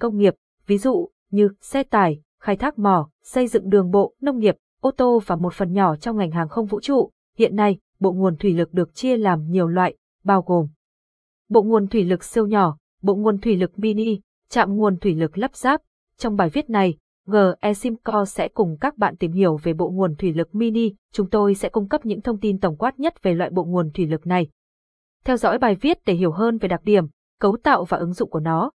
công nghiệp, ví dụ như xe tải, khai thác mỏ, xây dựng đường bộ, nông nghiệp, ô tô và một phần nhỏ trong ngành hàng không vũ trụ. Hiện nay, bộ nguồn thủy lực được chia làm nhiều loại, bao gồm bộ nguồn thủy lực siêu nhỏ, bộ nguồn thủy lực mini, trạm nguồn thủy lực lắp ráp. Trong bài viết này, GE Simco sẽ cùng các bạn tìm hiểu về bộ nguồn thủy lực mini, chúng tôi sẽ cung cấp những thông tin tổng quát nhất về loại bộ nguồn thủy lực này. Theo dõi bài viết để hiểu hơn về đặc điểm, cấu tạo và ứng dụng của nó.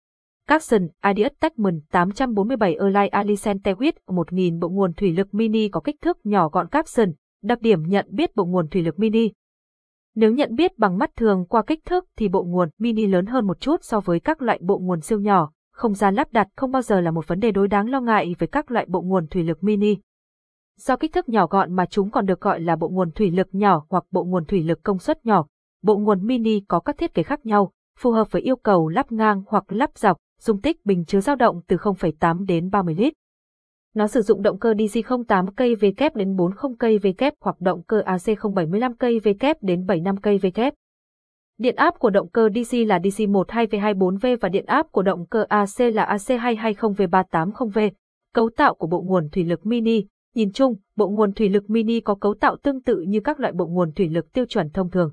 Capson Adidas Techman 847 Erlai Alicent Tewit 1000 bộ nguồn thủy lực mini có kích thước nhỏ gọn Capson, đặc điểm nhận biết bộ nguồn thủy lực mini. Nếu nhận biết bằng mắt thường qua kích thước thì bộ nguồn mini lớn hơn một chút so với các loại bộ nguồn siêu nhỏ, không gian lắp đặt không bao giờ là một vấn đề đối đáng lo ngại với các loại bộ nguồn thủy lực mini. Do kích thước nhỏ gọn mà chúng còn được gọi là bộ nguồn thủy lực nhỏ hoặc bộ nguồn thủy lực công suất nhỏ. Bộ nguồn mini có các thiết kế khác nhau, phù hợp với yêu cầu lắp ngang hoặc lắp dọc, dung tích bình chứa dao động từ 0,8 đến 30 lít. Nó sử dụng động cơ DC 08 kW đến 40 kW hoặc động cơ AC 075 kW đến 75 kW. Điện áp của động cơ DC là DC12V24V và điện áp của động cơ AC là AC220V380V. Cấu tạo của bộ nguồn thủy lực mini Nhìn chung, bộ nguồn thủy lực mini có cấu tạo tương tự như các loại bộ nguồn thủy lực tiêu chuẩn thông thường.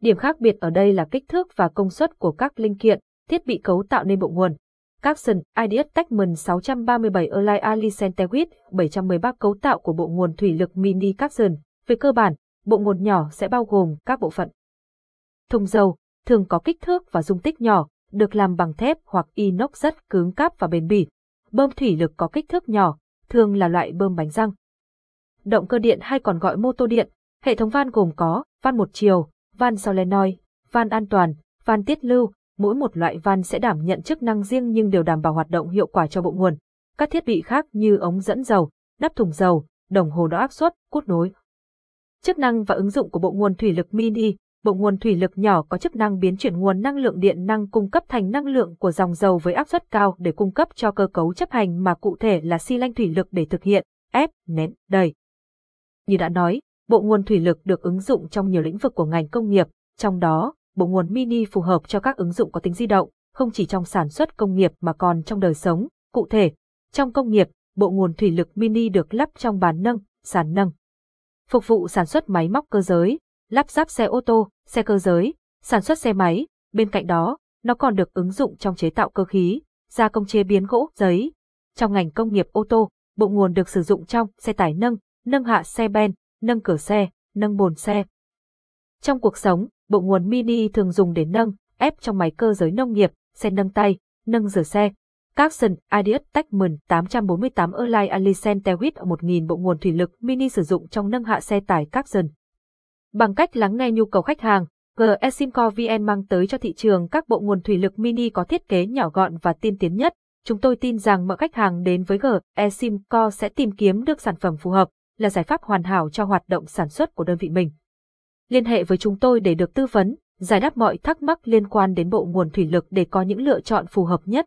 Điểm khác biệt ở đây là kích thước và công suất của các linh kiện, thiết bị cấu tạo nên bộ nguồn. Capson, IDS Techman 637 Erlai Alicentewit 713 cấu tạo của bộ nguồn thủy lực mini Capson. Về cơ bản, bộ nguồn nhỏ sẽ bao gồm các bộ phận. Thùng dầu, thường có kích thước và dung tích nhỏ, được làm bằng thép hoặc inox rất cứng cáp và bền bỉ. Bơm thủy lực có kích thước nhỏ, thường là loại bơm bánh răng. Động cơ điện hay còn gọi mô tô điện, hệ thống van gồm có van một chiều, van solenoid, van an toàn, van tiết lưu, mỗi một loại van sẽ đảm nhận chức năng riêng nhưng đều đảm bảo hoạt động hiệu quả cho bộ nguồn. Các thiết bị khác như ống dẫn dầu, nắp thùng dầu, đồng hồ đo áp suất, cút nối. Chức năng và ứng dụng của bộ nguồn thủy lực mini Bộ nguồn thủy lực nhỏ có chức năng biến chuyển nguồn năng lượng điện năng cung cấp thành năng lượng của dòng dầu với áp suất cao để cung cấp cho cơ cấu chấp hành mà cụ thể là xi lanh thủy lực để thực hiện, ép, nén, đẩy. Như đã nói, bộ nguồn thủy lực được ứng dụng trong nhiều lĩnh vực của ngành công nghiệp, trong đó, bộ nguồn mini phù hợp cho các ứng dụng có tính di động, không chỉ trong sản xuất công nghiệp mà còn trong đời sống. Cụ thể, trong công nghiệp, bộ nguồn thủy lực mini được lắp trong bàn nâng, sàn nâng. Phục vụ sản xuất máy móc cơ giới, lắp ráp xe ô tô, xe cơ giới, sản xuất xe máy, bên cạnh đó, nó còn được ứng dụng trong chế tạo cơ khí, gia công chế biến gỗ, giấy. Trong ngành công nghiệp ô tô, bộ nguồn được sử dụng trong xe tải nâng, nâng hạ xe ben, nâng cửa xe, nâng bồn xe. Trong cuộc sống, bộ nguồn mini thường dùng để nâng, ép trong máy cơ giới nông nghiệp, xe nâng tay, nâng rửa xe. Capson Ideas Techman 848 Erlai Alicent Tewit 1000 bộ nguồn thủy lực mini sử dụng trong nâng hạ xe tải Capson. Bằng cách lắng nghe nhu cầu khách hàng, GE Simco VN mang tới cho thị trường các bộ nguồn thủy lực mini có thiết kế nhỏ gọn và tiên tiến nhất. Chúng tôi tin rằng mọi khách hàng đến với GE Simco sẽ tìm kiếm được sản phẩm phù hợp, là giải pháp hoàn hảo cho hoạt động sản xuất của đơn vị mình. Liên hệ với chúng tôi để được tư vấn, giải đáp mọi thắc mắc liên quan đến bộ nguồn thủy lực để có những lựa chọn phù hợp nhất.